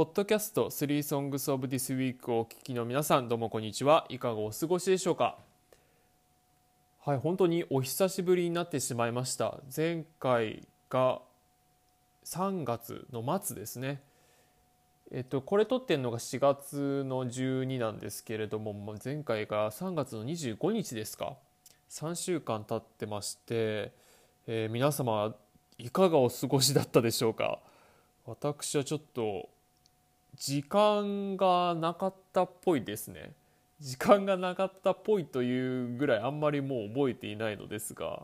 ポッドキャスト3 Songs of This Week をお聞きの皆さんどうもこんにちは。いかがお過ごしでしょうか？はい本当にお久しぶりになってしまいました。前回が3月の末ですね。えっとこれ撮ってんのが4月の12なんですけれども前回が3月の25日ですか。3週間経ってまして、えー、皆様いかがお過ごしだったでしょうか？私はちょっと時間がなかったっぽいですね。時間がなかったっぽいというぐらいあんまりもう覚えていないのですが。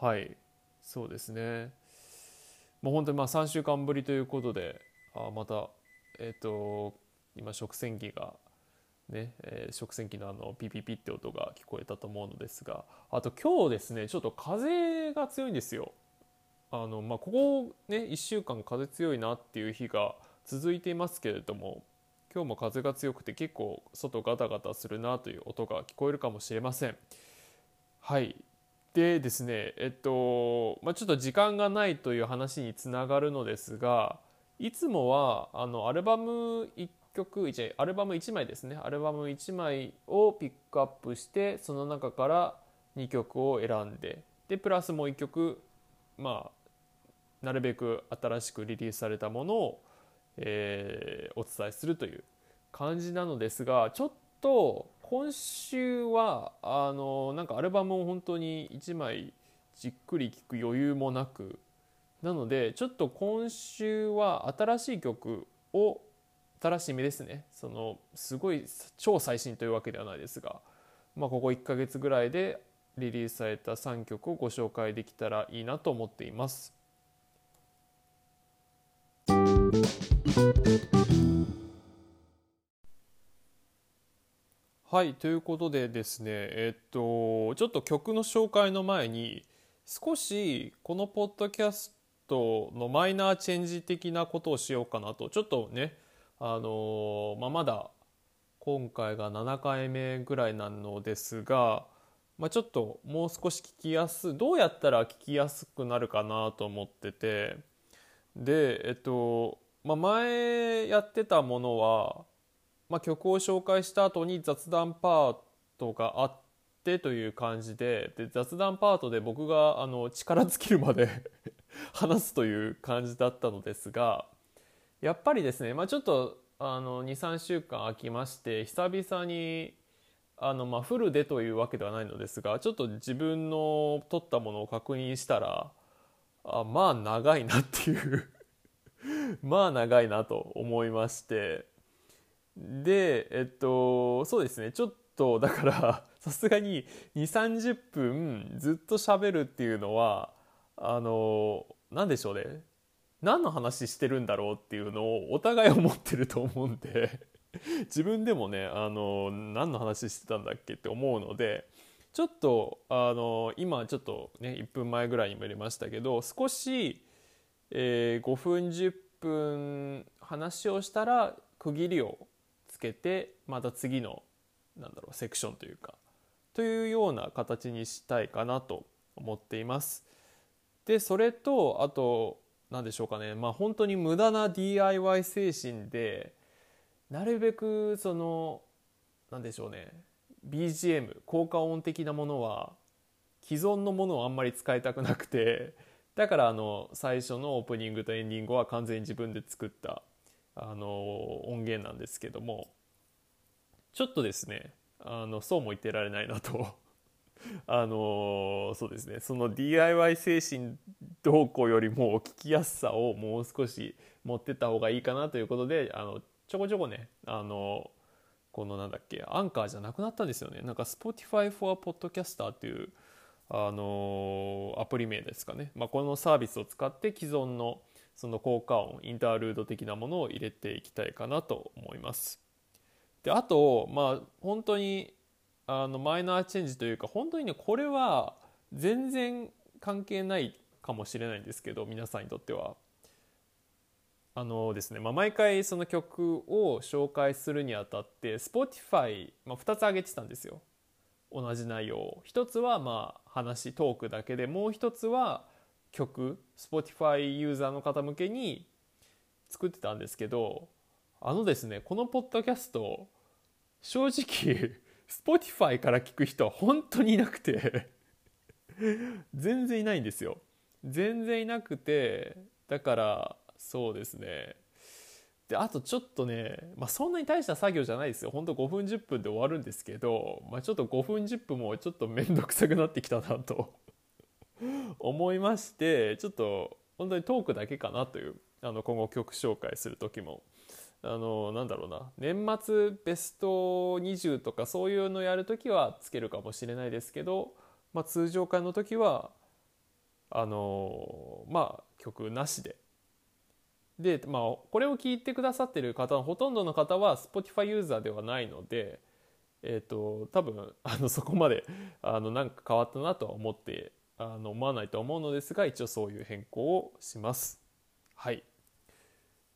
はい。そうですね。もう本当にまあ3週間ぶりということであまたえっ、ー、と今食洗機がね、えー、食洗機のあのピピピって音が聞こえたと思うのですが。あと今日ですねちょっと風が強いんですよ。あのまあここね1週間風強いなっていう日が続いていますけれども今日も風が強くて結構外ガタガタするなという音が聞こえるかもしれません。はいでですねえっと、まあ、ちょっと時間がないという話につながるのですがいつもはあのアルバム1曲アルバム1枚ですねアルバム1枚をピックアップしてその中から2曲を選んででプラスもう1曲まあなるべく新しくリリースされたものをえー、お伝えするという感じなのですがちょっと今週はあのなんかアルバムを本当に1枚じっくり聴く余裕もなくなのでちょっと今週は新しい曲を新しい目ですねそのすごい超最新というわけではないですが、まあ、ここ1ヶ月ぐらいでリリースされた3曲をご紹介できたらいいなと思っています。はいということでですねえっとちょっと曲の紹介の前に少しこのポッドキャストのマイナーチェンジ的なことをしようかなとちょっとねあのまあ、まだ今回が7回目ぐらいなのですが、まあ、ちょっともう少し聞きやすどうやったら聞きやすくなるかなと思っててでえっとまあ、前やってたものは、まあ、曲を紹介した後に雑談パートがあってという感じでで雑談パートで僕があの力尽きるまで 話すという感じだったのですがやっぱりですね、まあ、ちょっと23週間空きまして久々にあの、まあ、フルでというわけではないのですがちょっと自分の撮ったものを確認したらあまあ長いなっていう まあ長いなと思いましてでえっとそうですね。ちょっとだから さすがに2 3 0分ずっと喋るっていうのはあの何でしょうね。何の話してるんだろうっていうのをお互い思ってると思うんで 自分でもねあの何の話してたんだっけって思うのでちょっとあの今ちょっとね1分前ぐらいにも入れましたけど少しえー、5分10分話をしたら区切りをけてまた次のなんだろうセクションというかというような形にしたいかなと思っています。でそれとあと何でしょうかねまあ本当に無駄な DIY 精神でなるべくその何でしょうね BGM 効果音的なものは既存のものをあんまり使いたくなくてだからあの最初のオープニングとエンディングは完全に自分で作ったあの音源なんですけどもちょっとですねあのそうも言ってられないなと。あのそうですねその DIY 精神どうこうよりも聞きやすさをもう少し持ってった方がいいかなということであのちょこちょこねあのこのなんだっけアンカーじゃなくなったんですよね。なんか Spotify for Podcaster っていうあのアプリ名ですかね、まあ、このサービスを使って既存のその効果音インタールード的なものを入れていきたいかなと思います。であとまあ本当にあのマイナーチェンジというか本当にねこれは全然関係ないかもしれないんですけど皆さんにとっては。あのですねまあ、毎回その曲を紹介するにあたって Spotify、まあ、2つ挙げてたんですよ同じ内容一つはまあ話トークだけでもう一つは曲 Spotify ユーザーの方向けに作ってたんですけどあのですねこのポッドキャスト正直 Spotify から聞く人は本当にいなくて 全然いないんですよ。全然いなくてだからそうですね。であとちょっとね、まあ、そんなに大した作業じゃないですよ。ほんと5分10分で終わるんですけど、まあ、ちょっと5分10分もちょっと面倒くさくなってきたなと。思いましてちょっと本当にトークだけかなというあの今後曲紹介する時もあのなんだろうな年末ベスト20とかそういうのやる時はつけるかもしれないですけど、まあ、通常回の時はあのまあ曲なしで。でまあこれを聞いてくださってる方のほとんどの方は Spotify ユーザーではないので、えーと、多分あのそこまであのなんか変わったなとは思ってあの思わないと思うのですが一応そういう変更をします。はい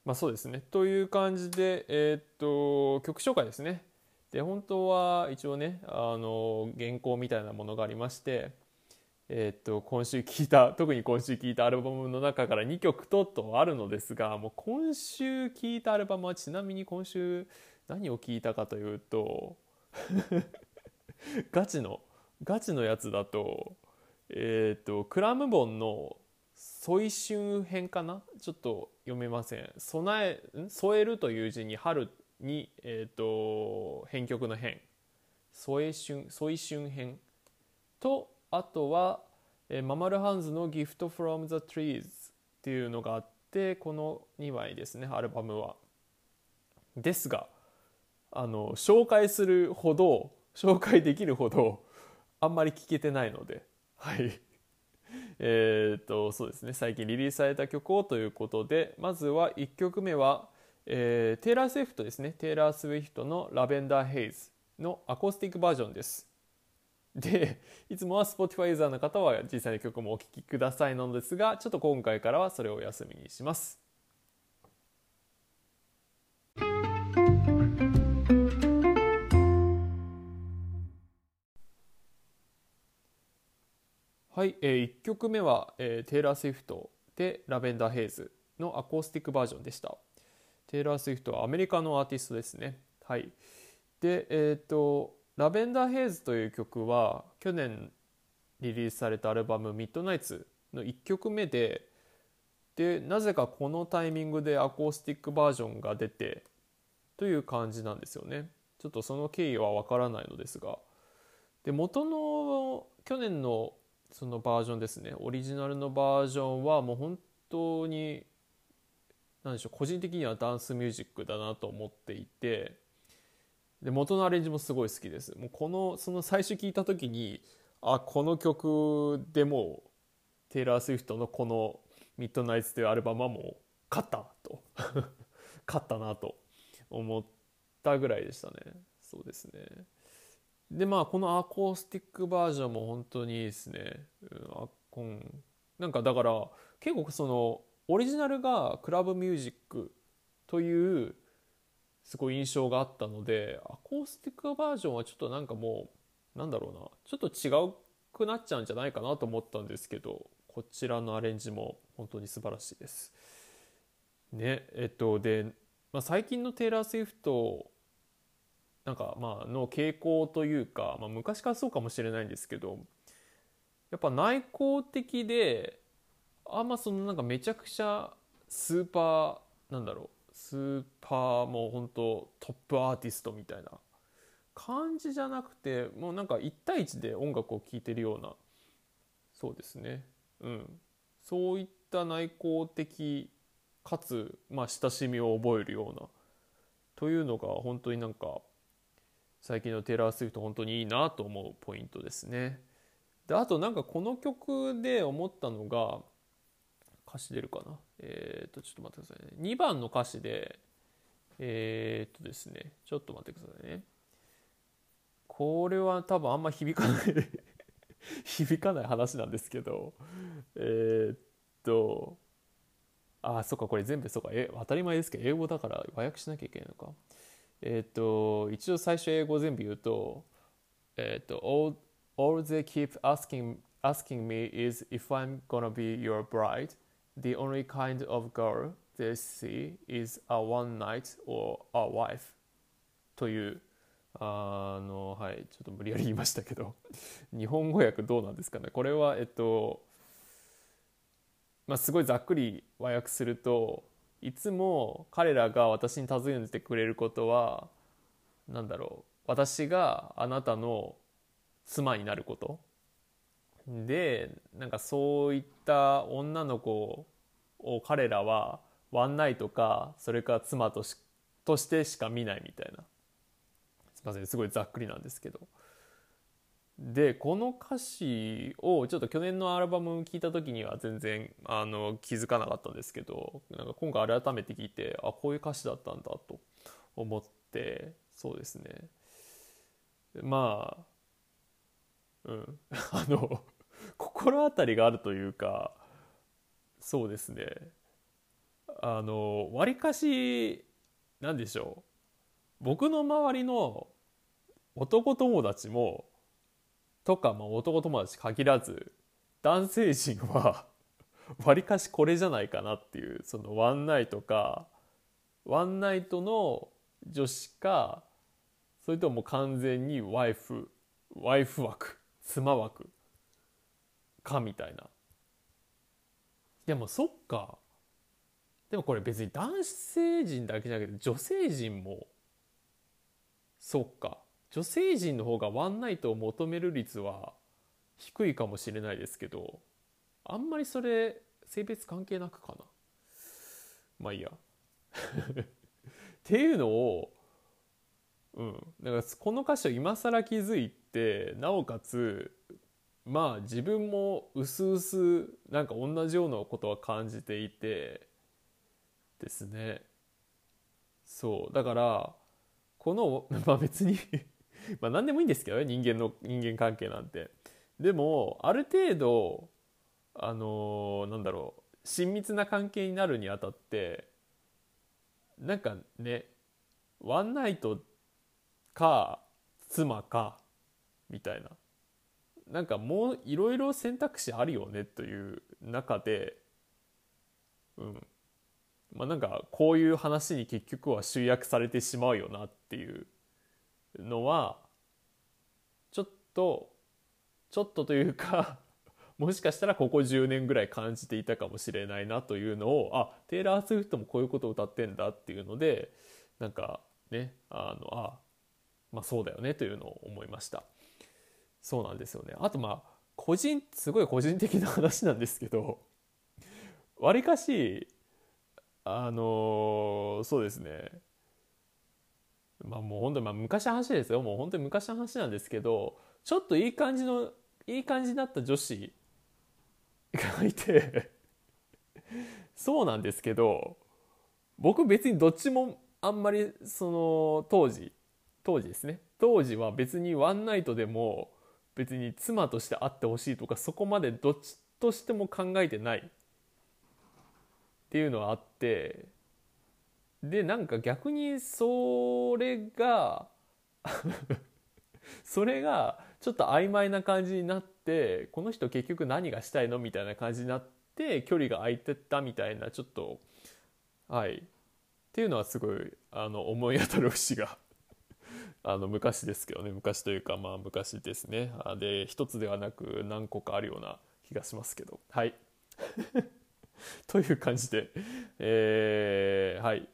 まあ、そうですねという感じで、えー、っと曲紹介ですね。で本当は一応ねあの原稿みたいなものがありまして、えー、っと今週聴いた 特に今週聴いたアルバムの中から2曲ととあるのですがもう今週聴いたアルバムはちなみに今週何を聴いたかというと ガチのガチのやつだとえっ、とクラムボンの添春編かな？ちょっと読めません。備え添えるという字に春に、えーと、編曲の編。添春添春編。とあとは、えー、ママルハンズの「Gift from the Trees」っていうのがあってこの2枚ですねアルバムは。ですがあの紹介するほど紹介できるほどあんまり聞けてないので。はい。えっとそうですね。最近リリースされた曲をということでまずは1曲目は、えー、テイラー・スウィフトですね。テイラー・スウィフトの「ラベンダー・ヘイズ」のアコースティックバージョンです。でいつもは Spotify ユーザーの方は実際の曲もお聴きくださいなのですがちょっと今回からはそれをお休みにします。はい、えー、1曲目は、えー、テイラー・スウィフトで「ラベンダー・ヘイズ」のアコースティックバージョンでした。テイラー・スウィフトはアメリカのアーティストですね。はい。でえっ、ー、と「ラベンダー・ヘイズ」という曲は去年リリースされたアルバム「ミッドナイツ」の1曲目ででなぜかこのタイミングでアコースティックバージョンが出てという感じなんですよね。ちょっとその経緯はわからないのですが。で元の去年のそのバージョンですね。オリジナルのバージョンはもう本当に何でしょう個人的にはダンスミュージックだなと思っていてで元のアレンジもすごい好きです。もうこのその最初聞いた時にあこの曲でもテイラー・スウィフトのこの「ミッドナイツ」というアルバムはもう勝ったと。勝ったなと思ったぐらいでしたね。そうですね。でまあこのアコースティックバージョンも本当にいいですね。あこんなんかだから結構そのオリジナルがクラブミュージックというすごい印象があったのでアコースティックバージョンはちょっとなんかもうなんだろうなちょっと違うくなっちゃうんじゃないかなと思ったんですけどこちらのアレンジも本当に素晴らしいです。ねえっとで、まあ、最近のテイラー・スウィフトなんかまあの傾向というか、まあ、昔からそうかもしれないんですけどやっぱ内向的であんまそのなんかめちゃくちゃスーパーなんだろうスーパーもう本当トップアーティストみたいな感じじゃなくてもうなんか1対1で音楽を聴いてるようなそうですね。うん。そういった内向的かつ、まあ、親しみを覚えるようなというのが本当になんか最近のテイラー・スウィフト本当にいいなと思うポイントですね。であとなんかこの曲で思ったのが歌詞出るかな？えっ、ー、とちょっと待ってくださいね。2番の歌詞でえっ、ー、とですね。ちょっと待ってくださいね。これは多分あんま響かない。響かない話なんですけど。えっとあそっかこれ全部そうか。え当たり前ですけど英語だから和訳しなきゃいけないのか。えっ、ー、と一応最初英語全部言うとえっ、ー、と all, all they keep asking asking me is if I'm gonna be your bride the only kind of girl they see is a one night or a wife というあのはいちょっと無理やり言いましたけど日本語訳どうなんですかねこれはえっとまあすごいざっくり和訳するといつも彼らが私に尋ねてくれることは何だろう私があなたの妻になること。でなんかそういった女の子を彼らはワンナイトかそれか妻としとしてしか見ないみたいな。すいませんすごいざっくりなんですけど。でこの歌詞をちょっと去年のアルバム聴いた時には全然あの気づかなかったんですけどなんか今回改めて聞いてあこういう歌詞だったんだと思ってそうですね。まあうん。あの心当たりがあるというかそうですね。あのわりかし何でしょう。僕の周りの男友達もとか、まあ、男友達限らず男性陣は わりかしこれじゃないかなっていうそのワンナイトかワンナイトの女子かそれとも完全にワイフワイフ枠妻枠かみたいな。でもそっか。でもこれ別に男性陣だけじゃなくて女性陣もそっか。女性陣の方がワンナイトを求める率は低いかもしれないですけどあんまりそれ性別関係なくかな？まあいいや。っていうのをうん。だからこの歌詞を今更気づいてなおかつまあ自分もうすうすなんか同じようなことは感じていてですね。そう。だからこの まあ別に まあ何でもいいんですけどね人間の人間関係なんて。でもある程度あのー、なんだろう親密な関係になるにあたってなんかねワンナイトか妻かみたいな。なんかもういろいろ選択肢あるよねという中でうん。まあなんかこういう話に結局は集約されてしまうよなっていう。のはちょっとちょっとというか もしかしたらここ10年ぐらい感じていたかもしれないなというのをあテイラー・スウィフトもこういうことを歌ってんだっていうのでなんかねあのあまあそうだよねというのを思いました。そうなんですよね。あとまあ個人すごい個人的な話なんですけどわりかしあの、そうですね。まあもう本当にまあ昔の話ですよ。もう本当に昔の話なんですけどちょっといい感じのいい感じになった女子がいてそうなんですけど僕別にどっちもあんまりその当時当時ですね。当時は別にワンナイトでも別に妻として会ってほしいとかそこまでどっちとしても考えてないっていうのはあってでなんか逆にそれが それがちょっと曖昧な感じになってこの人結局何がしたいのみたいな感じになって距離が空いてったみたいなちょっとはい。っていうのはすごいあの思い当たる節が あの昔ですけどね。昔というかまあ昔ですね。で一つではなく何個かあるような気がしますけど。はい。という感じでえー、はい。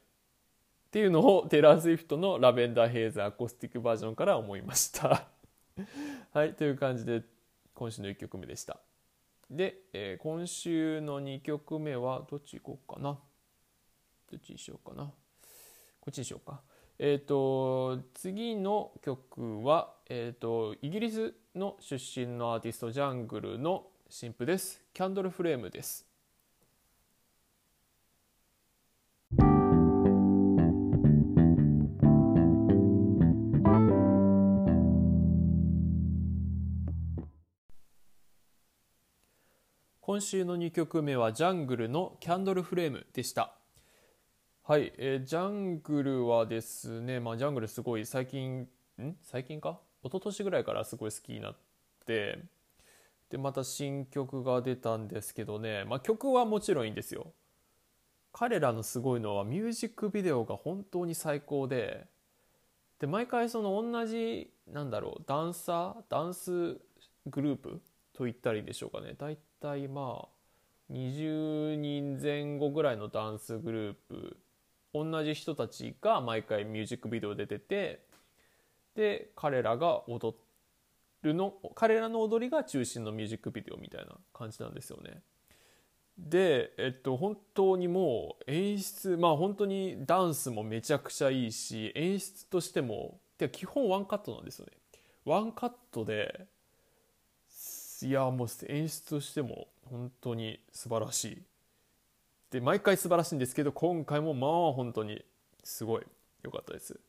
っていうのをテラー・スウィフトの「ラベンダー・ヘイズ・アコースティックバージョン」から思いました。はいという感じで今週の1曲目でした。で、えー、今週の2曲目はどっち行こうかな。どっちにしようかな。こっちにしようか。えっ、ー、と次の曲は、えーと、イギリスの出身のアーティストジャングルの新譜です。キャンドルフレームです。今週の2曲目はジャングルのキャンドルフレームでした。はい、えー、ジャングルはですねまあジャングルすごい最近ん？最近か？一昨年ぐらいからすごい好きになってでまた新曲が出たんですけどねまあ曲はもちろんいいんですよ。彼らのすごいのはミュージックビデオが本当に最高でで毎回その同じなんだろうダンサーダンスグループと言ったらいいでしょうかね。大体まあ20人前後ぐらいのダンスグループ同じ人たちが毎回ミュージックビデオで出ててで彼らが踊るの彼らの踊りが中心のミュージックビデオみたいな感じなんですよね。で、えっと、本当にもう演出まあ本当にダンスもめちゃくちゃいいし演出としてもで基本ワンカットなんですよね。ワンカットでいやもう演出としても本当に素晴らしい。で毎回素晴らしいんですけど今回もまあ本当にすごい良かったです。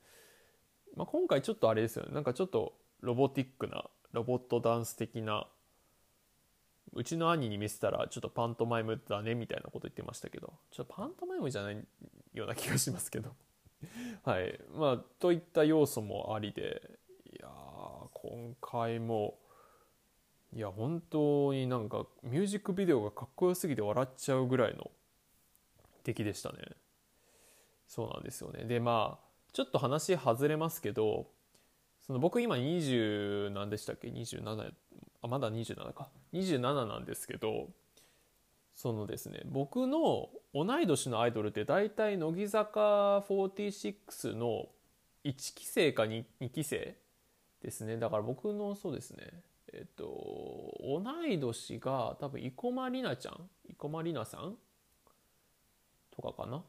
まあ、今回ちょっとあれですよねなんかちょっとロボティックなロボットダンス的なうちの兄に見せたらちょっとパントマイムだねみたいなこと言ってましたけどちょっとパントマイムじゃないような気がしますけど はいまあといった要素もありでいや今回もいや本当になんかミュージックビデオがかっこよすぎて笑っちゃうぐらいの出来でしたね。そうなんですよね。でまあちょっと話外れますけどその僕今20何でしたっけ？27あまだ27か。27なんですけどそのですね僕の同い年のアイドルって大体乃木坂46の1期生か 2, 2期生ですね。だから僕のそうですねえっと同い年が多分生駒里奈ちゃん？生駒里奈さん？とかかな？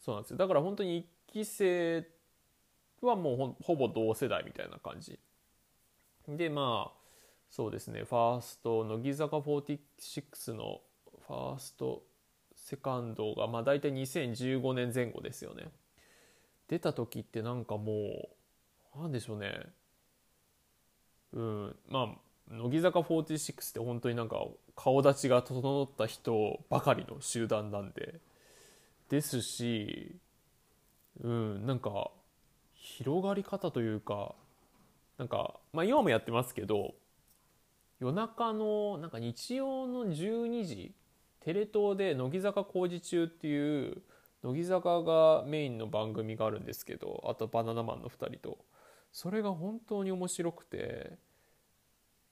そうなんですよ。だから本当に1期生はもうほぼ同世代みたいな感じ。でまあそうですね。ファースト乃木坂46のファーストセカンドがまあ大体2015年前後ですよね。出た時ってなんかもうなんでしょうね。うんまあ乃木坂46って本当になんか顔立ちが整った人ばかりの集団なんでですしうんなんか広がり方というかなんかまあ今もやってますけど夜中のなんか日曜の12時テレ東で乃木坂工事中っていう乃木坂がメインの番組があるんですけどあとバナナマンの2人と。それが本当に面白くて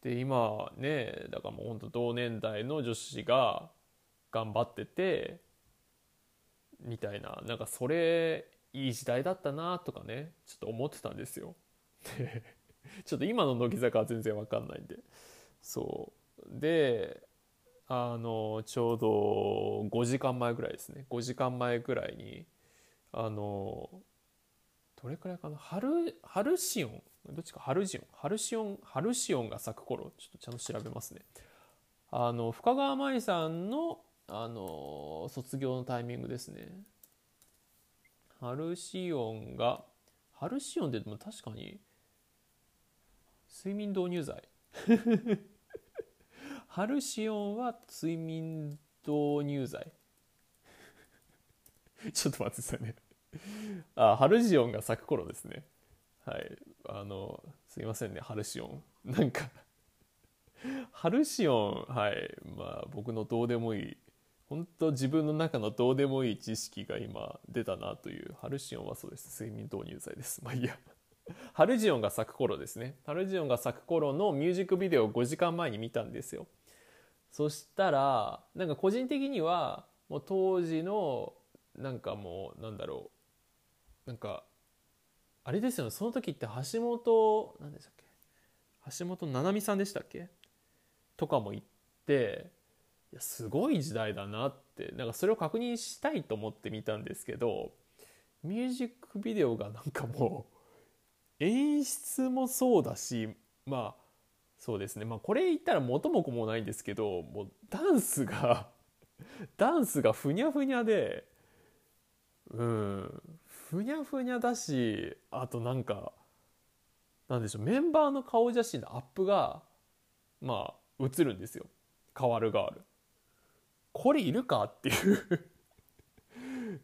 で今ねだからもう本当同年代の女子が頑張っててみたいななんかそれいい時代だったなとかねちょっと思ってたんですよ。でちょっと今の乃木坂は全然わかんないんで。そう。であのちょうど5時間前ぐらいですね。5時間前ぐらいにあのどれくらいかな？ハルハルシオンどっちか？ハルジオン。ハルシオンハルシオンが咲く頃。ちょっとちゃんと調べますね。あの深川麻衣さんのあの卒業のタイミングですね。ハルシオンがハルシオンってでも確かに睡眠導入剤。ハルシオンは睡眠導入剤。ちょっと待ってくださいね。あハルジオンが咲く頃ですね。はい。あのすいませんねハルシオン。なんかハルシオンはい。まあ僕のどうでもいい。本当自分の中のどうでもいい知識が今出たなという。ハルシオンはそうです。睡眠導入剤です。まあいいや。ハルジオンが咲く頃ですね。ハルジオンが咲く頃のミュージックビデオを5時間前に見たんですよ。そしたらなんか個人的にはもう当時のなんかもうなんだろう。なんかあれですよね。その時って橋本何でしたっけ？橋本七海さんでしたっけ？とかも行ってやすごい時代だなって。なんかそれを確認したいと思って見たんですけどミュージックビデオがなんかもう演出もそうだしまあそうですね。まあこれ言ったら元も子もないんですけどもうダンスがダンスがふにゃふにゃでうん。ふにゃふにゃだしあとなんかなんでしょうメンバーの顔写真のアップがまあ映るんですよ。変わる変わる。これいるかっていう。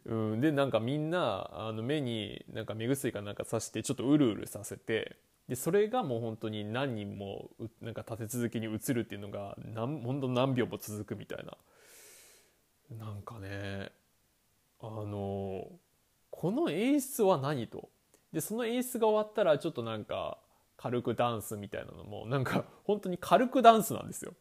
うん、でなんかみんなあの目になんか目薬かなんかさしてちょっとうるうるさせてでそれがもう本当に何人もなんか立て続けに映るっていうのが何本当何秒も続くみたいな。なんかねあのこの演出は何と？でその演出が終わったらちょっとなんか軽くダンスみたいなのもなんか 本当に軽くダンスなんですよ。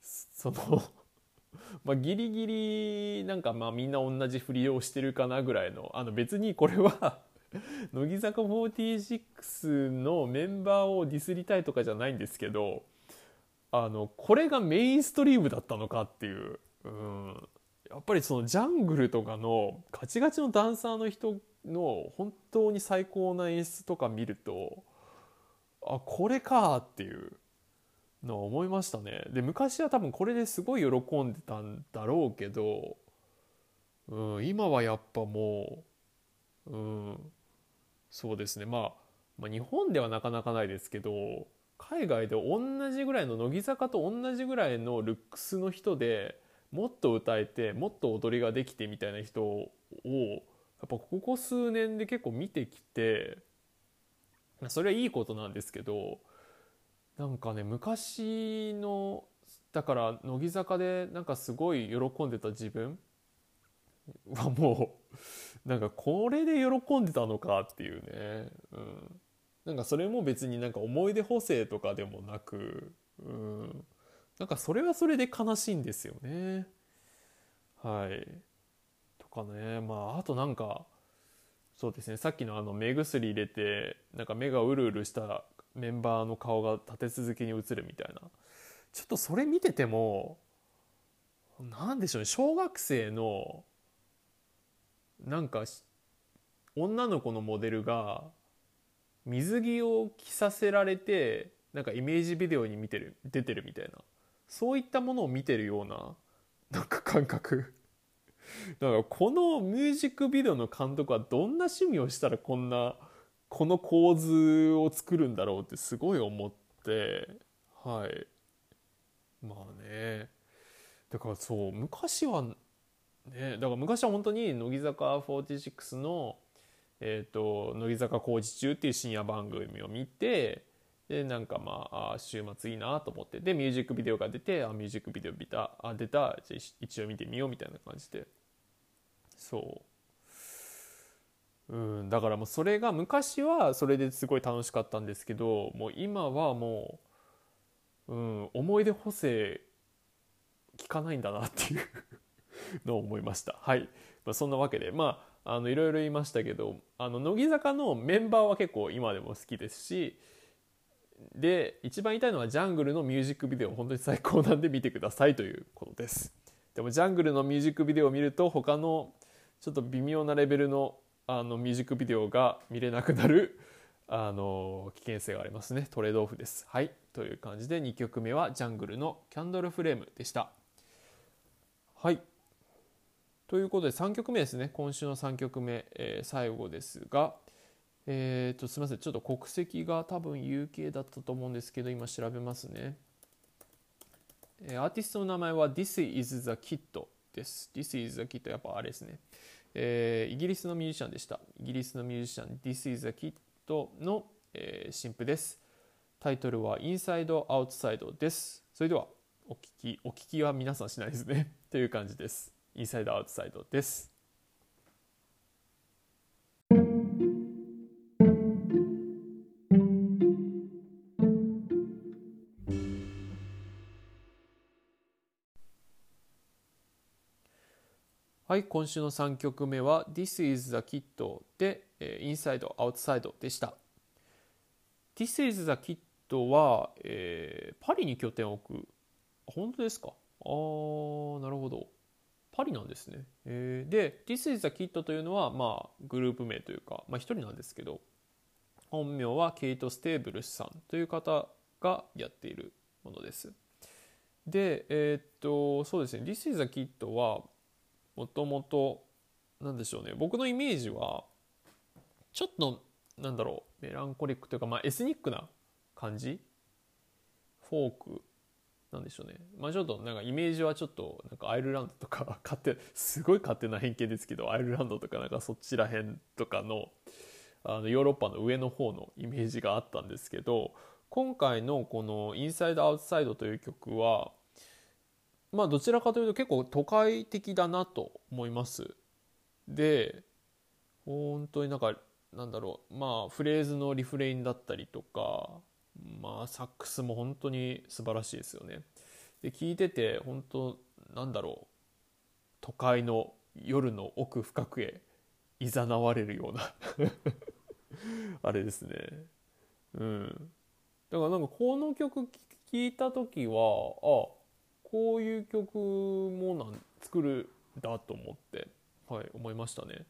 その まあギリギリなんかまあみんな同じ振りをしてるかなぐらいのあの別にこれは 乃木坂46のメンバーをディスりたいとかじゃないんですけどあのこれがメインストリームだったのかっていう、うん、やっぱりそのジャングルとかのガチガチのダンサーの人の本当に最高な演出とか見るとあこれかっていうのを思いましたね。で昔は多分これですごい喜んでたんだろうけど、うん、今はやっぱもう、うん、そうですね、まあ、まあ日本ではなかなかないですけど海外で同じぐらいの乃木坂と同じぐらいのルックスの人でもっと歌えてもっと踊りができてみたいな人をやっぱここ数年で結構見てきてそれはいいことなんですけどなんかね昔のだから乃木坂でなんかすごい喜んでた自分はもうなんかこれで喜んでたのかっていうね、うん、なんかそれも別になんか思い出補正とかでもなく、うん、なんかそれはそれで悲しいんですよね。はい。とかね。まああとなんかそうですね。さっきのあの目薬入れてなんか目がうるうるしたメンバーの顔が立て続けに映るみたいな。ちょっとそれ見てても何でしょうね。小学生のなんか女の子のモデルが水着を着させられてなんかイメージビデオに見てる出てるみたいな。そういったものを見てるような なんか感覚。だからこのミュージックビデオの監督はどんな趣味をしたらこんなこの構図を作るんだろうってすごい思ってはい。まあね。だからそう昔はねだから昔は本当に乃木坂46のえーと、乃木坂工事中っていう深夜番組を見てでなんかまあ週末いいなと思って。でミュージックビデオが出てあミュージックビデオ見たあ出た。じゃあ一応見てみようみたいな感じで。そう。うんだからもうそれが昔はそれですごい楽しかったんですけどもう今はもう、うん、思い出補正聞かないんだなっていう のを思いました。はい、まあ、そんなわけで。まああのいろいろ言いましたけどあの乃木坂のメンバーは結構今でも好きですしで一番言いたいのはジャングルのミュージックビデオ本当に最高なんで見てくださいということです。でもジャングルのミュージックビデオを見ると他のちょっと微妙なレベルのあのミュージックビデオが見れなくなる あの危険性がありますね。トレードオフです。はい。という感じで2曲目はジャングルのキャンドルフレームでした。はい。ということで3曲目ですね。今週の3曲目、えー、最後ですがえーと、すみませんちょっと国籍が多分 UK だったと思うんですけど今調べますねえアーティストの名前は This is the Kid です。This is the Kid やっぱあれですね。えー、イギリスのミュージシャンでした。イギリスのミュージシャン This is the Kid の、えー、新譜です。タイトルは Inside Outside です。それではお聞き、お聞きは皆さんしないですね。という感じです。Inside Outside です。はい、今週の3曲目は This is the Kid で、えー、Inside Outside でした。This Is The Kit は、えー、パリに拠点を置く。本当ですか？あー、なるほど。パリなんですね。えー、で、This Is The Kit というのは、まあ、グループ名というか、まあ、一人なんですけど、本名はケイト・ステーブルスさんという方がやっているものです。で、えー、っと、そうですね、This is the Kid は、もともと何でしょうね。僕のイメージはちょっとなんだろうメランコリックというか、まあ、エスニックな感じ？フォーク？なんでしょうね。まあちょっとなんかイメージはちょっとなんかアイルランドとか 勝手すごい勝手な偏見ですけどアイルランドとかなんかそちらへんとかのあのヨーロッパの上の方のイメージがあったんですけど今回のこの「インサイド・アウトサイド」という曲はまあどちらかというと結構都会的だなと思います。で本当になんかなんだろう。まあフレーズのリフレインだったりとかまあサックスも本当に素晴らしいですよね。で聞いてて本当なんだろう。都会の夜の奥深くへ誘われるような あれですね。うん。だからなんかこの曲聴いた時はあこういう曲もなん作るだと思ってはい思いましたね。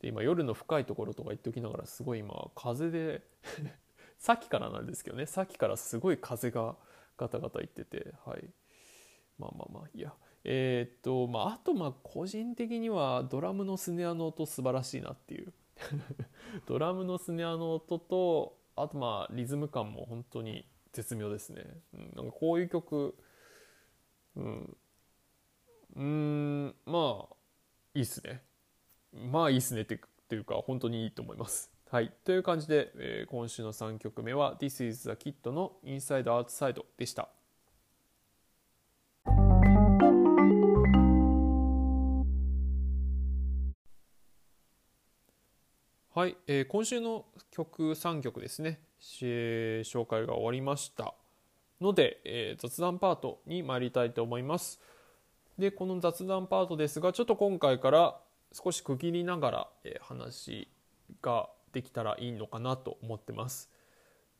で今夜の深いところとか言っておきながらすごい今風で さっきからなんですけどねさっきからすごい風がガタガタ言っててはい。まあまあまあいや。えー、っとまああとまあ個人的にはドラムのスネアの音素晴らしいなっていう。ドラムのスネアの音とあとまあリズム感も本当に絶妙ですね、うん、なんかこういう曲うん。うん。まあいいっすね。まあいいっすねっていうか本当にいいと思います。はい。という感じで、えー、今週の3曲目は This is the Kid の Inside Outside でした。はい、えー、今週の曲3曲ですね、えー、紹介が終わりました。ので、えー、雑談パートに参りたいと思います。でこの雑談パートですがちょっと今回から少し区切りながら、えー、話ができたらいいのかなと思ってます。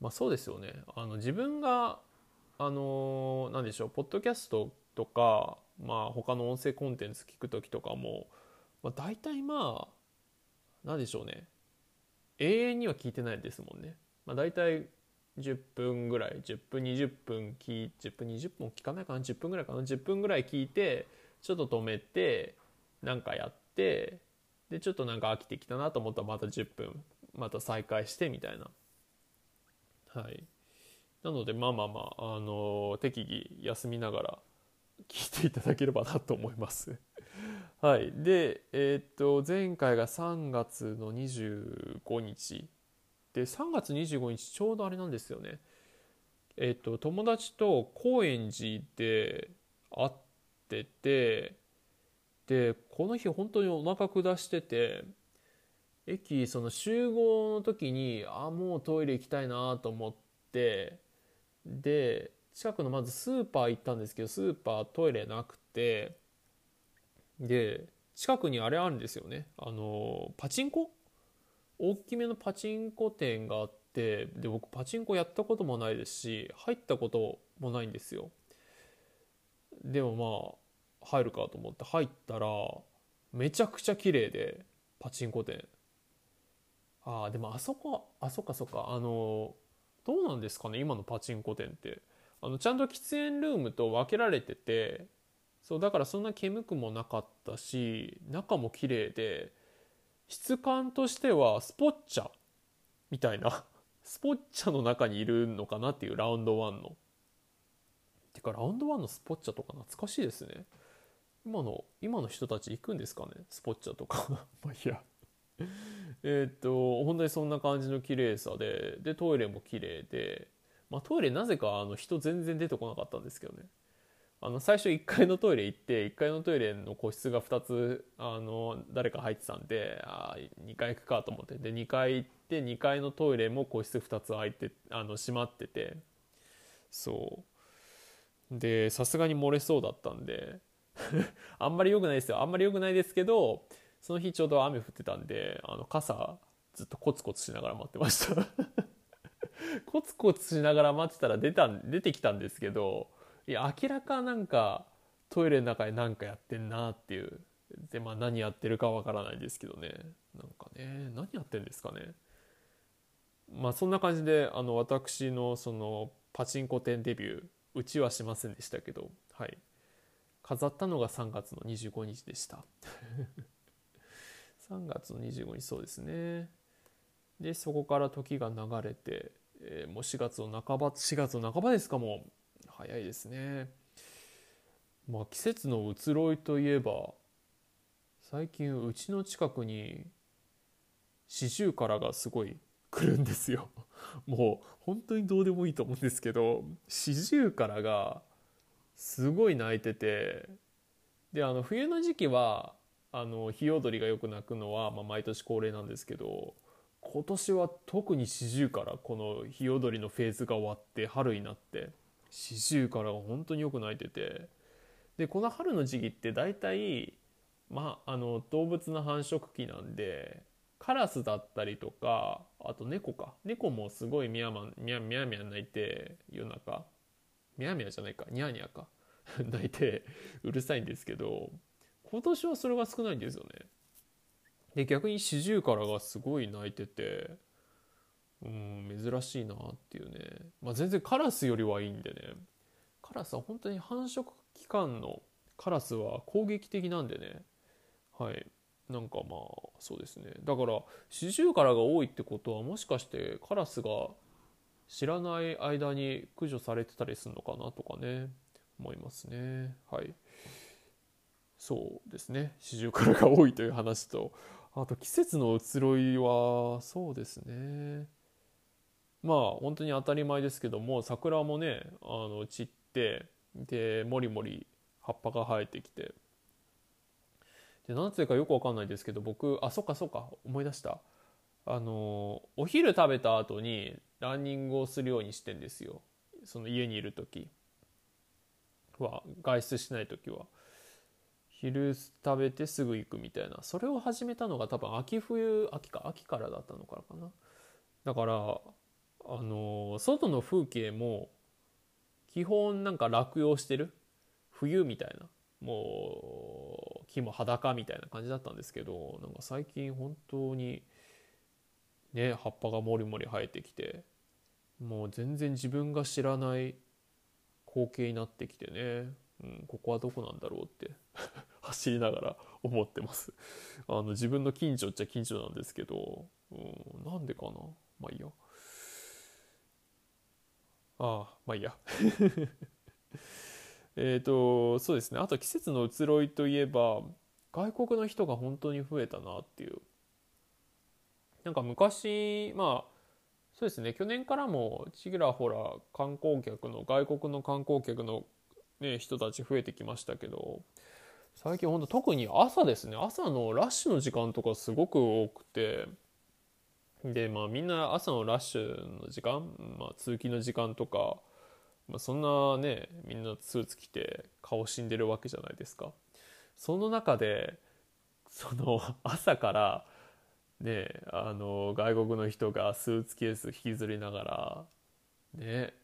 まあそうですよね。あの自分があの何でしょうポッドキャストとかまあ他の音声コンテンツ聞く時とかも、まあ、大体まあ何でしょうね。永遠には聞いてないですもんね。まあ、大体10分ぐらい10分20分聞い10分20分聞かないかな？10分ぐらいかな？10分ぐらい聞いてちょっと止めてなんかやってでちょっとなんか飽きてきたなと思ったらまた10分また再開してみたいな。はい。なのでまあまあまあ、あの適宜休みながら聞いていただければなと思います。はい、で、えー、っと前回が3月の25日。で3月25日ちょうどあれなんですよね。え、っと友達と高円寺で会っててでこの日本当にお腹下してて駅その集合の時にあもうトイレ行きたいなと思ってで近くのまずスーパー行ったんですけどスーパートイレなくてで近くにあれあるんですよねあのパチンコ大きめのパチンコ店があってで僕パチンコやったこともないですし入ったこともないんですよ。でもまあ入るかと思って入ったらめちゃくちゃ綺麗でパチンコ店。ああでもあそこあそっかそっかあのどうなんですかね今のパチンコ店って。あのちゃんと喫煙ルームと分けられててそうだからそんな煙くもなかったし中も綺麗で質感としてはスポッチャみたいな スポッチャの中にいるのかなっていうラウンド1の。てかラウンド1のスポッチャとか懐かしいですね。今の今の人たち行くんですかね？スポッチャとか。まあいや。えっと本当にそんな感じの綺麗さででトイレも綺麗で。まあトイレなぜかあの人全然出てこなかったんですけどねあの最初1階のトイレ行って1階のトイレの個室が2つあの誰か入ってたんであ2階行くかと思って。で2階行って2階のトイレも個室2つ空いてあの閉まってて。そう。でさすがに漏れそうだったんで。あんまり良くないですよ。あんまり良くないですけどその日ちょうど雨降ってたんであの傘ずっとコツコツしながら待ってました。コツコツしながら待ってたら出た出てきたんですけどいや明らかなんかトイレの中で何かやってんなっていう。でまあ何やってるかわからないですけどね。なんかね何やってんですかね。まあそんな感じであの私のそのパチンコ店デビューうちはしませんでしたけどはい。飾ったのが3月の25日でした。3月の25日そうですね。でそこから時が流れて、えー、もう4月の半ば4月の半ばですかもう。早いですね。まあ季節の移ろいといえば最近うちの近くにシジュウカラがすごい来るんですよ。もう本当にどうでもいいと思うんですけどシジュウカラがすごい泣いててであの冬の時期はあの日踊りがよく鳴くのは、まあ、毎年恒例なんですけど今年は特に四十からこの日踊りのフェーズが終わって春になって四十からが本当によく鳴いてて。でこの春の時期って大体、まあ、あの動物の繁殖期なんでカラスだったりとかあと猫か。猫もすごいミヤマンミヤミヤミヤ鳴いて夜中。ミヤミヤじゃないか。ニャーニャーか。泣いてうるさいんですけど今年はそれが少ないんですよね。で逆にシジュウカラがすごい鳴いててうん珍しいなっていうね、まあ、全然カラスよりはいいんでね。カラスは本当に繁殖期間のカラスは攻撃的なんでね。はい。なんかまあそうですね。だからシジュウカラが多いってことはもしかしてカラスが知らない間に駆除されてたりするのかなとかね。思いますね。はい。そうですね。シジュウカラが多いという話とあと季節の移ろいはそうですね。まあ本当に当たり前ですけども桜もねあの散ってでもりもり葉っぱが生えてきて。で何つうかよくわかんないですけど僕あそっかそっか思い出した。あのお昼食べた後にランニングをするようにしてんですよ。その家にいる時。は外出しない時は。昼食べてすぐ行くみたいな。それを始めたのが多分秋冬秋か秋からだったのかな。だからあの外の風景も基本なんか落葉してる？冬みたいな。もう木も裸みたいな感じだったんですけどなんか最近本当にね葉っぱがもりもり生えてきてもう全然自分が知らない光景になってきてね、うん、ここはどこなんだろうって 走りながら思ってます。あの自分の近所っちゃ近所なんですけど、うん、なんでかな？まあいいや。ああまあいいや。えっとそうですね。あと季節の移ろいといえば外国の人が本当に増えたなっていう。なんか昔まあそうですね。去年からもちらほら観光客の外国の観光客の、ね、人たち増えてきましたけど最近ほんと特に朝ですね。朝のラッシュの時間とかすごく多くてでまあみんな朝のラッシュの時間、まあ、通勤の時間とか、まあ、そんなねみんなスーツ着て顔死んでるわけじゃないですか。その中でその朝からねあの外国の人がスーツケース引きずりながらね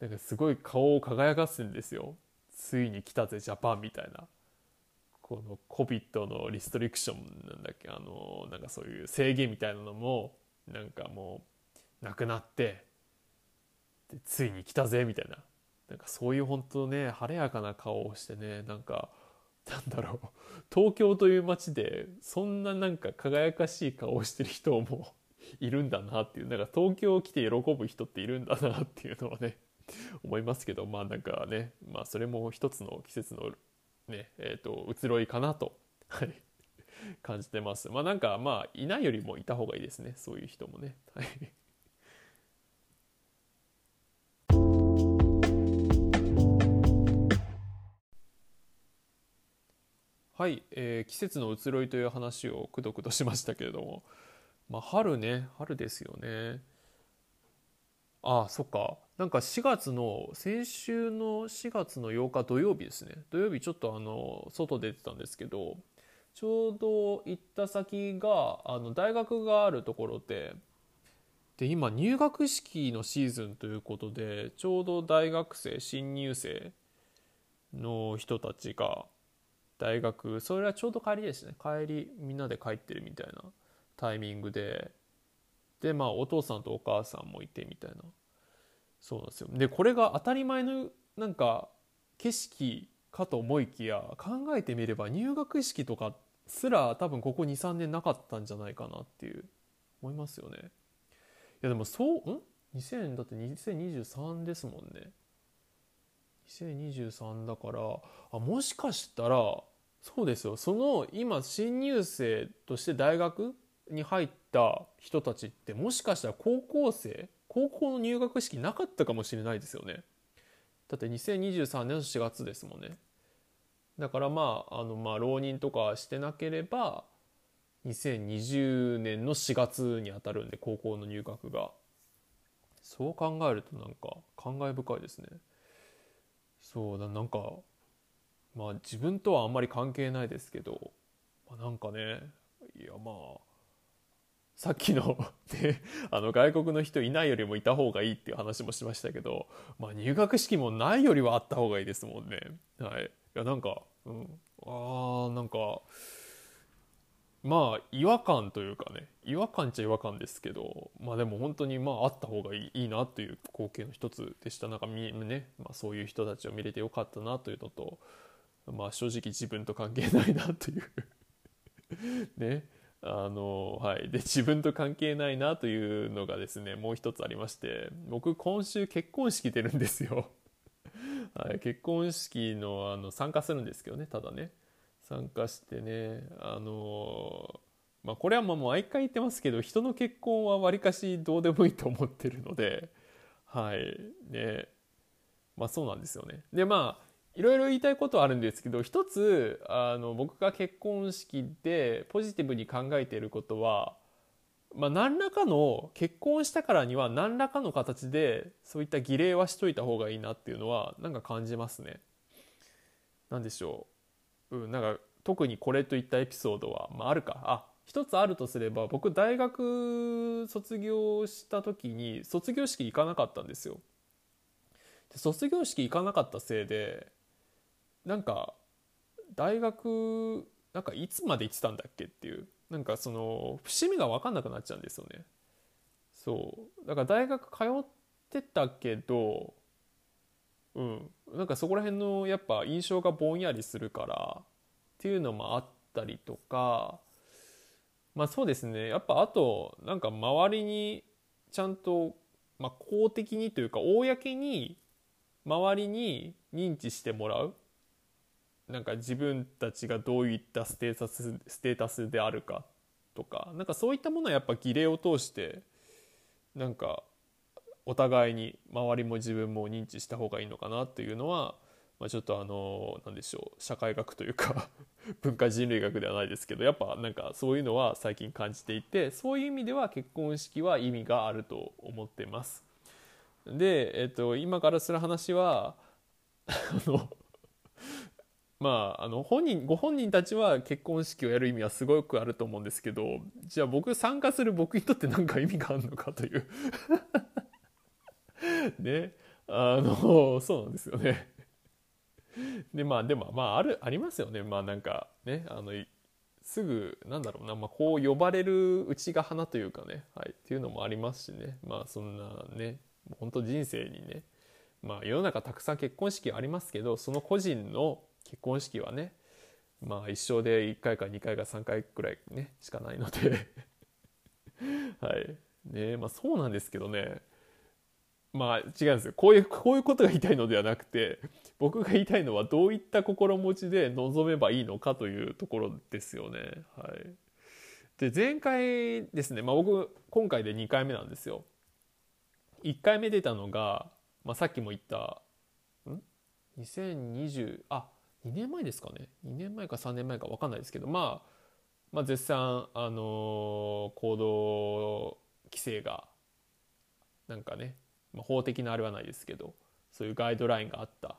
なんかすごい顔を輝かすんですよ。ついに来たぜジャパンみたいな。この COVID のリストリクションなんだっけあのなんかそういう制限みたいなのもなんかもうなくなってでついに来たぜみたいな。なんかそういう本当ね晴れやかな顔をしてねなんかなんだろう。東京という街でそんななんか輝かしい顔をしてる人もいるんだなっていう。なんか東京来て喜ぶ人っているんだなっていうのはね思いますけどまあなんかねまあそれも一つの季節のねえーと、移ろいかなと、はい、感じてます。まあなんかまあいないよりもいた方がいいですね。そういう人もね。はい。はい、えー、季節の移ろいという話をくどくどしましたけれども、まあ、春ね。春ですよね。ああそっか。なんか4月の先週の4月の8日土曜日ですね。土曜日ちょっとあの外出てたんですけど。ちょうど行った先があの大学があるところでで今入学式のシーズンということでちょうど大学生新入生の人たちが大学それはちょうど帰りですね。帰りみんなで帰ってるみたいなタイミングででまあお父さんとお母さんもいてみたいな。そうなんですよ。でこれが当たり前のなんか景色かと思いきや考えてみれば入学式とかってすら多分ここ23年なかったんじゃないかなっていう思いますよね。いやでもそうん？2000だって2023ですもんね。2023だからあもしかしたらそうですよ。その今新入生として大学に入った人たちってもしかしたら高校生高校の入学式なかったかもしれないですよね。だって2023年の4月ですもんね。だからまああのまあ浪人とかしてなければ2020年の4月にあたるんで高校の入学が。そう考えるとなんか感慨深いですね。そうだなんかまあ自分とはあんまり関係ないですけど、まあ、なんかねいやまあさっきの ね、あの外国の人いないよりもいた方がいいっていう話もしましたけど、まあ、入学式もないよりはあった方がいいですもんね。は、い。やなんか、うん、あーなんかまあ違和感というかね違和感っちゃ違和感ですけどまあでも本当にまああった方がいいいいなという光景の一つでした。なんかみね、まあ、そういう人たちを見れてよかったなというのとまあ正直自分と関係ないなという。ね。あのはい。で自分と関係ないなというのがですねもう一つありまして僕今週結婚式出るんですよ。はい、結婚式のあの参加するんですけどねただね。参加してねあのまあこれはもう毎回言ってますけど人の結婚はわりかしどうでもいいと思ってるのではいね。まあそうなんですよね。でまあいろいろ言いたいことはあるんですけど一つあの僕が結婚式でポジティブに考えていることはまあ、何らかの結婚したからには何らかの形でそういった儀礼はしといた方がいいなっていうのはなんか感じますね。何でしょううん、なんか特にこれといったエピソードは、まあ、あるかあ一つあるとすれば僕大学卒業した時に卒業式行かなかったんですよ。で卒業式行かなかったせいでなんか大学なんかいつまで行ってたんだっけっていうなんかその節目が分かんなくなっちゃうんですよね。そう。だから大学通ってたけどうん、なんかそこら辺のやっぱ印象がぼんやりするからっていうのもあったりとかまあそうですね。やっぱあとなんか周りにちゃんと、まあ、公的にというか公に周りに認知してもらう。なんか自分たちがどういったステータスステータスであるかとかなんかそういったものはやっぱ儀礼を通してなんかお互いに周りも自分も認知した方がいいのかなっていうのは、まあ、ちょっとあの何でしょう社会学というか 文化人類学ではないですけどやっぱなんかそういうのは最近感じていてそういう意味では結婚式は意味があると思ってます。で、えっと、今からする話はあのまあ、あの本人ご本人たちは結婚式をやる意味はすごくあると思うんですけどじゃあ僕参加する僕にとって何か意味があるのかという。ね。あのそうなんですよね。でまあでもまああるありますよね。まあなんかね。あのすぐなんだろうな、まあ、こう呼ばれるうちが花というかね、はい、っていうのもありますしね。まあそんなね。本当人生にね。まあ世の中たくさん結婚式ありますけどその個人の結婚式はねまあ一生で1回か2回か3回くらいねしかないので。はい。ねまあそうなんですけどね。まあ違うんですよ。こういうこういうことが言いたいのではなくて僕が言いたいのはどういった心持ちで臨めばいいのかというところですよね。はい、で前回ですね、まあ、僕今回で2回目なんですよ。1回目出たのが、まあ、さっきも言ったん？2020あ2年前ですかね。2年前か3年前か分かんないですけど、まあ、まあ絶賛、あのー、行動規制がなんかねまあ、法的なあれはないですけどそういうガイドラインがあった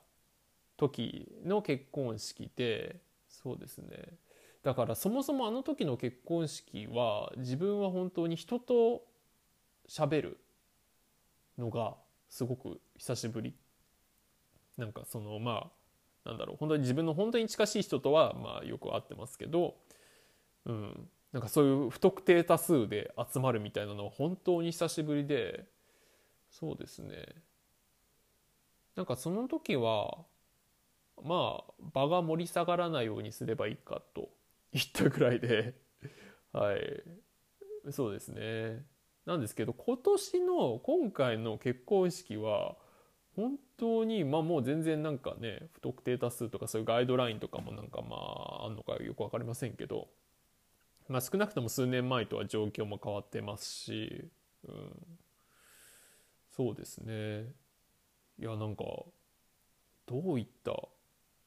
時の結婚式でそうですね。だからそもそもあの時の結婚式は自分は本当に人と喋るのがすごく久しぶり。なんかそのまあなんだろう本当に自分の本当に近しい人とはまあよく会ってますけど、うん、なんかそういう不特定多数で集まるみたいなのは本当に久しぶりでそうですね。なんかその時はまあ場が盛り下がらないようにすればいいかと言ったぐらいで はい。そうですね。なんですけど今年の今回の結婚式は本当にまあもう全然なんかね不特定多数とかそういうガイドラインとかもなんかまああんのかよく分かりませんけど、まあ、少なくとも数年前とは状況も変わってますし、うん、そうですね。いやなんかどういった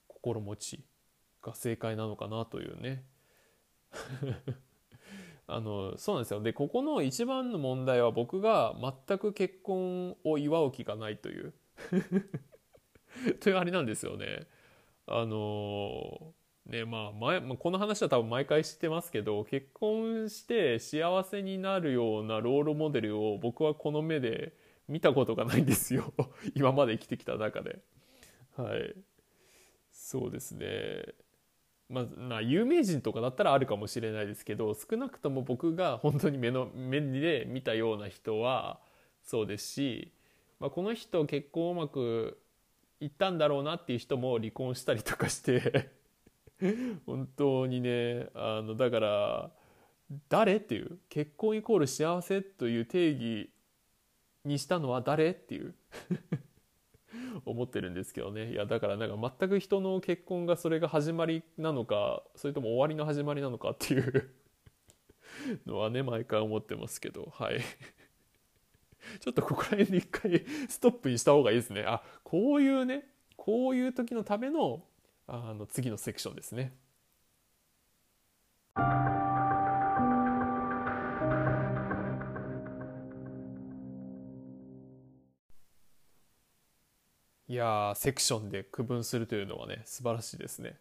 心持ちが正解なのかなというね。あのそうなんですよ。でここの一番の問題は僕が全く結婚を祝う気がないという。というあれなんですよね。あのねまあ前この話は多分毎回知ってますけど結婚して幸せになるようなロールモデルを僕はこの目で見たことがないんですよ 今まで生きてきた中で。はいそうですねまあ、有名人とかだったらあるかもしれないですけど少なくとも僕が本当に目の目で見たような人はそうですし、まあ、この人結婚うまくいったんだろうなっていう人も離婚したりとかして 本当にねあのだから誰っていう結婚イコール幸せという定義にしたのは誰っていう 思ってるんですけどね。いやだからなんか全く人の結婚がそれが始まりなのかそれとも終わりの始まりなのかっていうのはね毎回思ってますけど。はい。ちょっとここら辺で一回 ストップにした方がいいですねあこういうねこういう時のためのあの次のセクションですね。いやセクションで区分するというのはね素晴らしいですね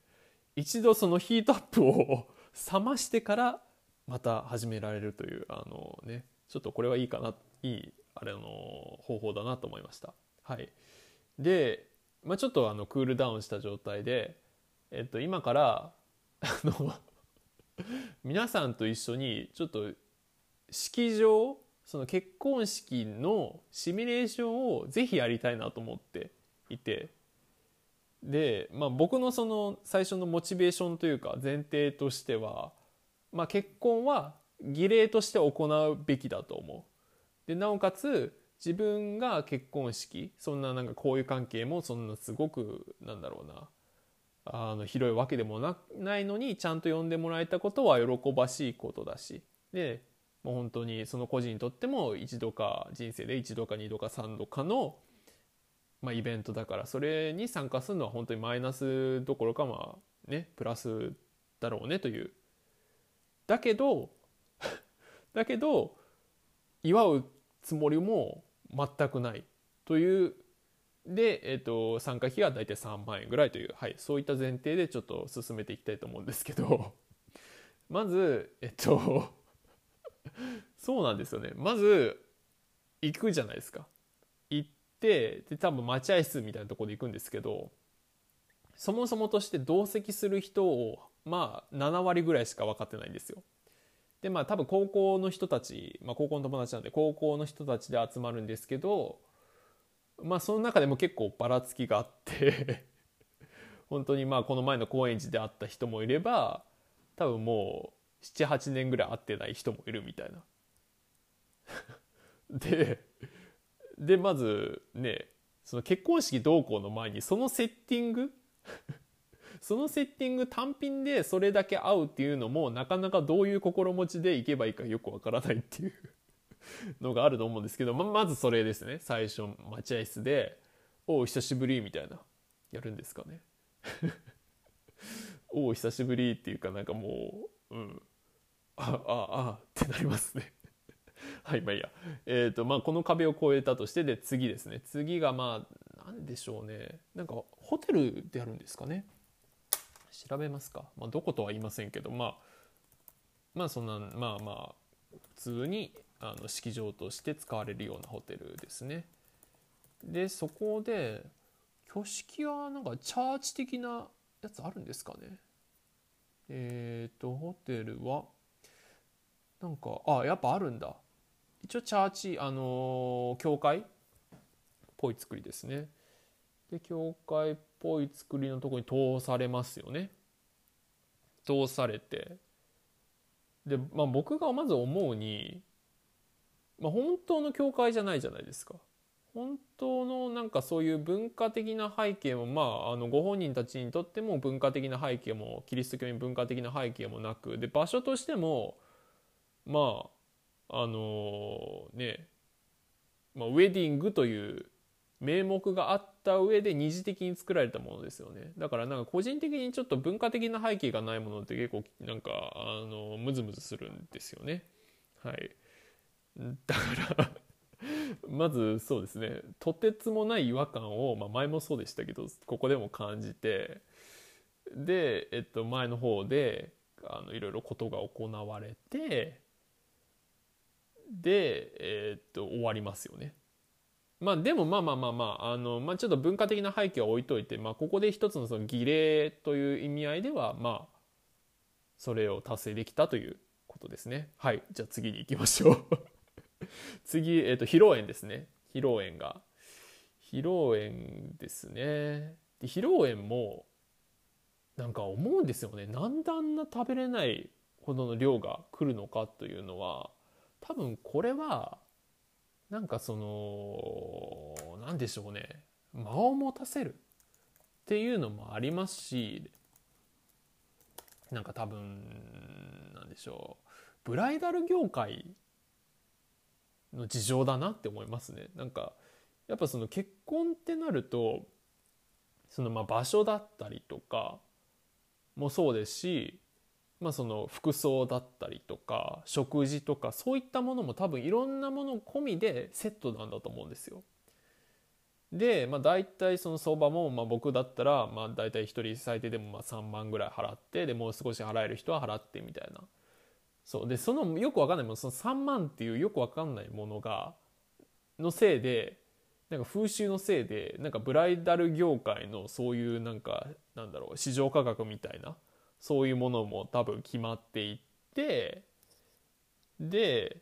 一度そのヒートアップを 冷ましてからまた始められるというあのねちょっとこれはいいかないいあれの方法だなと思いました。はい。で、まあ、ちょっとあのクールダウンした状態で、えっと、今からあの 皆さんと一緒にちょっと式場その結婚式のシミュレーションをぜひやりたいなと思っていて。で、まあ、僕のその最初のモチベーションというか前提としては、まあ、結婚は儀礼として行うべきだと思う。でなおかつ自分が結婚式そんななんか交友関係もそんなすごくなんだろうなあの広いわけでもなないのにちゃんと呼んでもらえたことは喜ばしいことだしでもう本当にその個人にとっても一度か人生で一度か二度か三度かのまあ、イベントだからそれに参加するのは本当にマイナスどころかまあねプラスだろうねという。だけどだけど祝うつもりも全くないという。で、えーと、参加費が大体3万円ぐらいという、はい、そういった前提でちょっと進めていきたいと思うんですけど。まずえっとそうなんですよね。まず行くじゃないですか。行ってってで多分待合室みたいなところで行くんですけどそもそもとして同席する人をまあ7割ぐらいしか分かってないんですよ。でまあ多分高校の人たち、まあ、高校の友達なんで高校の人たちで集まるんですけどまあその中でも結構ばらつきがあって 本当にまあこの前の高円寺で会った人もいれば多分もう78年ぐらい会ってない人もいるみたいな。ででまずねその結婚式どうこうの前にそのセッティングそのセッティング単品でそれだけ合うっていうのもなかなかどういう心持ちでいけばいいかよくわからないっていうのがあると思うんですけどままずそれですね。最初待合室で「おお久しぶり」みたいな。やるんですかね。おお久しぶりっていうかなんかもううん。あああってなりますね。はいまあいいや、えーとまあ、この壁を越えたとしてで次ですね。次がまあ何でしょうね。なんかホテルであるんですかね。調べますか、まあ、どことは言いませんけどまあまあそんなまあまあ普通にあの式場として使われるようなホテルですね。でそこで挙式はなんかチャーチ的なやつあるんですかね？えっ、ー、とホテルはなんかあやっぱあるんだ。一応チャーチあの教会っぽい作りですね。で教会っぽい作りのとこに通されますよね。通されて。で、まあ、僕がまず思うに、まあ、本当の教会じゃないじゃないですか。本当のなんかそういう文化的な背景もまああのご本人たちにとっても文化的な背景もキリスト教に文化的な背景もなくで場所としてもまああのね、まあ、ウェディングという名目があった上で二次的に作られたものですよね。だからなんか個人的にちょっと文化的な背景がないものって結構なんかあのムズムズするんですよね。はい。だからまずそうですね。とてつもない違和感を、まあ、前もそうでしたけどここでも感じてで、えっと、前の方であのいろいろことが行われてで、えっと終わりますよね。まあでもまあまあまあまああの、まあ、ちょっと文化的な背景は置いといて、まあ、ここで一つのその儀礼という意味合いではまあそれを達成できたということですね。はいじゃあ次に行きましょう 次、えっと披露宴ですね披露宴が。披露宴ですね。で披露宴もなんか思うんですよねなんであんな食べれないほどの量が来るのかというのは多分これはなんかその何でしょうね間を持たせるっていうのもありますしなんか多分なんでしょうブライダル業界の事情だなって思いますね。なんかやっぱその結婚ってなるとそのま場所だったりとかもそうですしまあ、その服装だったりとか食事とかそういったものも多分いろんなもの込みでセットなんだと思うんですよ。で、まあ、大体その相場も、まあ、僕だったら、まあ、大体1人最低でもまあ3万ぐらい払ってでもう少し払える人は払ってみたいなそうでそのよくわかんないものその3万っていうよくわかんないものがのせいでなんか風習のせいでなんかブライダル業界のそういうなんかなんだろう市場価格みたいなそういうものも多分決まっていってで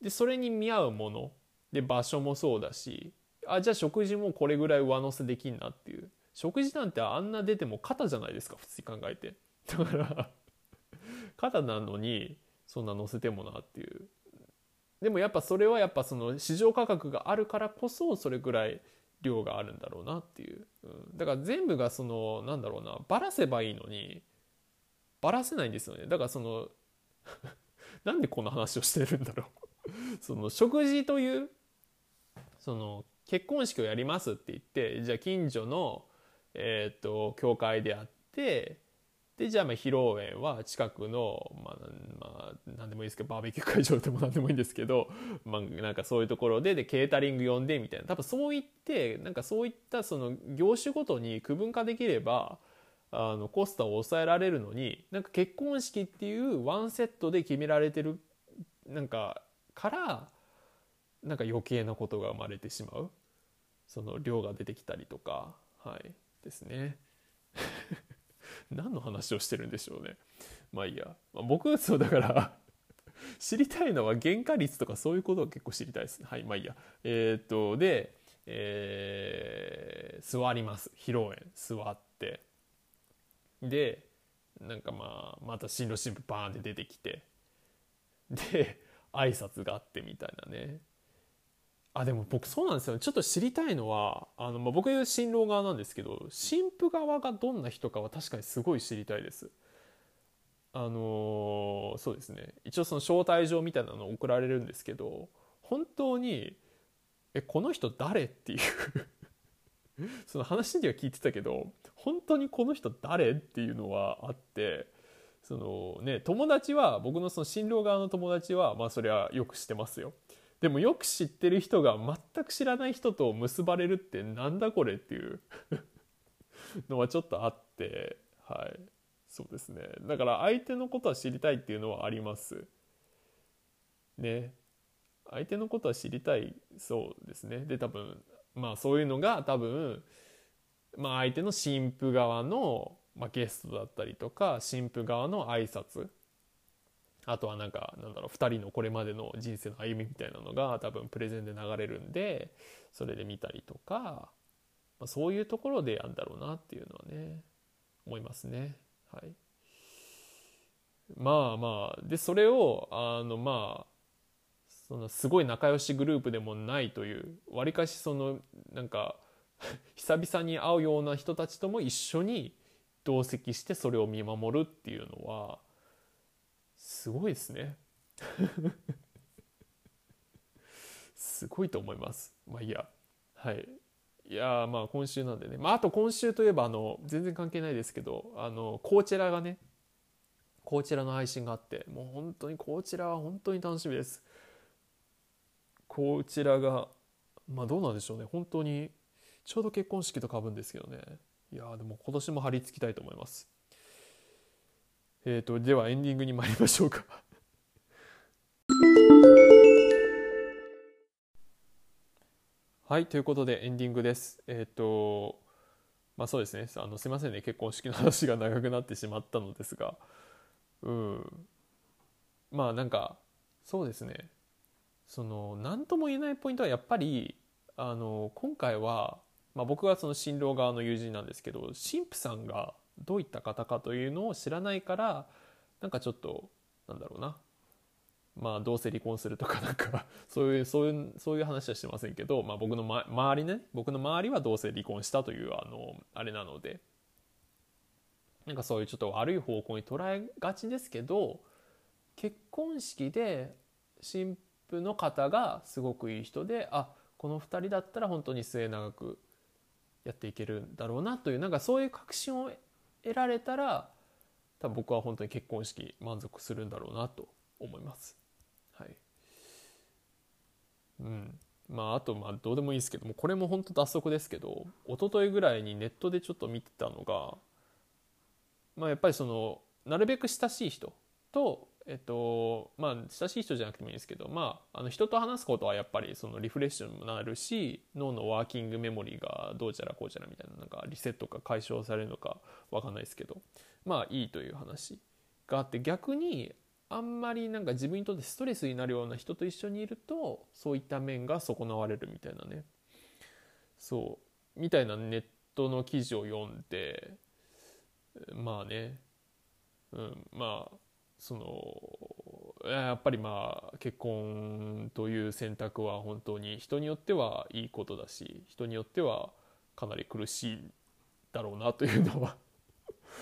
でそれに見合うもの。で場所もそうだしあじゃあ食事もこれぐらい上乗せできんなっていう。食事なんてあんな出ても肩じゃないですか普通に考えて。だから 肩なのにそんな乗せてもなっていう。でもやっぱそれはやっぱその市場価格があるからこそそれぐらい量があるんだろうなっていう、うん、だから全部がそのなんだろうなばらせばいいのにばらせないんですよね。だからその なんでこんな話をしてるんだろう。その食事というその結婚式をやりますって言ってじゃあ近所のえっ、と教会であってでじゃあまあ披露宴は近くの、まあ、まあ、何でもいいですけどバーベキュー会場でも何でもいいんですけど、まあ、なんかそういうところででケータリング呼んでみたいな。多分そういってなんかそういったその業種ごとに区分化できればあのコストを抑えられるのになんか結婚式っていうワンセットで決められてるなんかからなんか余計なことが生まれてしまう。その量が出てきたりとか。はい。ですね。何の話をしてるんでしょうね。まあいいや、まあ、僕そうだから 知りたいのは原価率とかそういうことを結構知りたいですね。はいまあいいや。えー、っとで、えー、座ります。披露宴。座って。でなんかまあまた新郎新婦バーンって出てきて。で挨拶があってみたいなね。あでも僕そうなんですよちょっと知りたいのはあの、まあ、僕新郎側なんですけど新婦側がどんな人かは確かにすごい知りたいです。あのー、そうですね一応その招待状みたいなの送られるんですけど本当に「えこの人誰?」っていう その話には聞いてたけど本当にこの人誰っていうのはあってそのね友達は僕のその新郎側の友達はまあそれはよく知ってますよ。でもよく知ってる人が全く知らない人と結ばれるってなんだこれっていう のはちょっとあってはい。そうですね。だから相手のことは知りたいっていうのはあります。ね。相手のことは知りたいそうですね。で多分まあそういうのが多分まあ相手の新婦側の、ま、ゲストだったりとか新婦側の挨拶あとはなんかなんだろう2人のこれまでの人生の歩みみたいなのが多分プレゼンで流れるんでそれで見たりとか、まあ、そういうところでやんだろうなっていうのはね思いますね。はい、まあまあでそれをあのまあそのすごい仲良しグループでもないというわりかしそのなんか 久々に会うような人たちとも一緒に同席してそれを見守るっていうのはすごいですね。すごいと思います。まあいいや。はい。いやまあ今週なんでね、まあ、あと今週といえばあの全然関係ないですけどあのコーチェラがねコーチェラの配信があってもう本当にコーチェラは本当に楽しみです。こちらがまあどうなんでしょうね。本当にちょうど結婚式とかぶんですけどね。いやでも今年も張り付きたいと思います。えーとではエンディングに参りましょうか。はいということでエンディングです。えっ、ー、とまあそうですね。あのすいませんね。結婚式の話が長くなってしまったのですが。うん。まあなんかそうですね。その何とも言えないポイントはやっぱりあの今回は、まあ、僕がその新郎側の友人なんですけど神父さんがどういった方かというのを知らないからなんかちょっとなんだろうな。まあ、どうせ離婚するとかなんか そういうそういうそういう話はしてませんけど、まあ、僕の、ま、周りね。僕の周りはどうせ離婚したというあのあれなので。なんかそういうちょっと悪い方向に捉えがちですけど結婚式で新婦の方がすごくいい人であこの2人だったら本当に末永くやっていけるんだろうなというなんかそういう確信を得られたら多分僕は本当に結婚式満足するんだろうなと思います。はいうんまあ、あとまあどうでもいいですけどもこれも本当脱足ですけど一昨日ぐらいにネットでちょっと見てたのが、まあ、やっぱりそのなるべく親しい人と、えっとまあ、親しい人じゃなくてもいいですけど、まあ、あの人と話すことはやっぱりそのリフレッシュにもなるし脳のワーキングメモリーがどうちゃらこうちゃらみたいななんかリセットが解消されるのか分かんないですけどまあいいという話があって逆にあんまりなんか自分にとってストレスになるような人と一緒にいるとそういった面が損なわれるみたいなね。そう。みたいなネットの記事を読んでまあね。うんまあそのやっぱりまあ結婚という選択は本当に人によってはいいことだし人によってはかなり苦しいだろうなというのは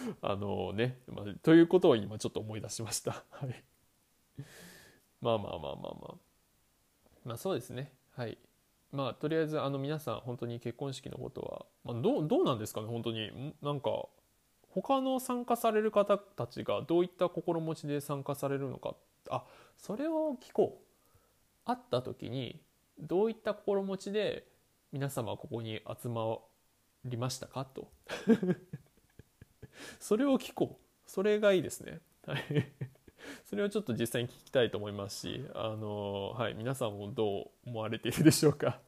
あのね、まあ、ということを今ちょっと思い出しました。はい。まあまあまあまあまあ。まあそうですね。はい。まあとりあえずあの皆さん本当に結婚式のことは、まあ、どうどうなんですかね？本当になんか他の参加される方たちがどういった心持ちで参加されるのか。あそれを聞こう。会った時にどういった心持ちで皆様ここに集まりましたかと。それを聞こう。それがいいですね。はい。それをちょっと実際に聞きたいと思いますしあのはい皆さんもどう思われているでしょうか。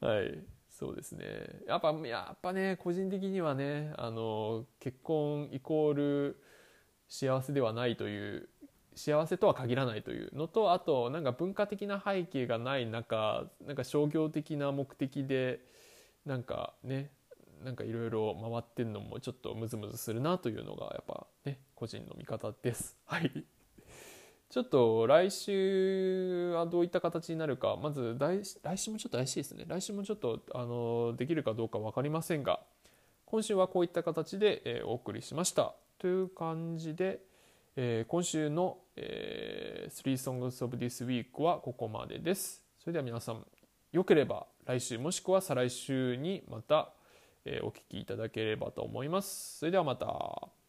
はい。そうですね。やっぱやっぱね個人的にはねあの結婚イコール幸せではないという幸せとは限らないというのとあとなんか文化的な背景がない中なんか商業的な目的でなんかねなんかいろいろ回ってんのもちょっとムズムズするなというのがやっぱね個人の見方です。はい。ちょっと来週はどういった形になるかまず来週もちょっと怪しいですね来週もちょっとあのできるかどうか分かりませんが今週はこういった形で、え、お送りしましたという感じで、え、今週の、えー、3 Songs of This Week はここまでですそれでは皆さんよければ来週もしくは再来週にまたえお聞きいただければと思います。それではまた。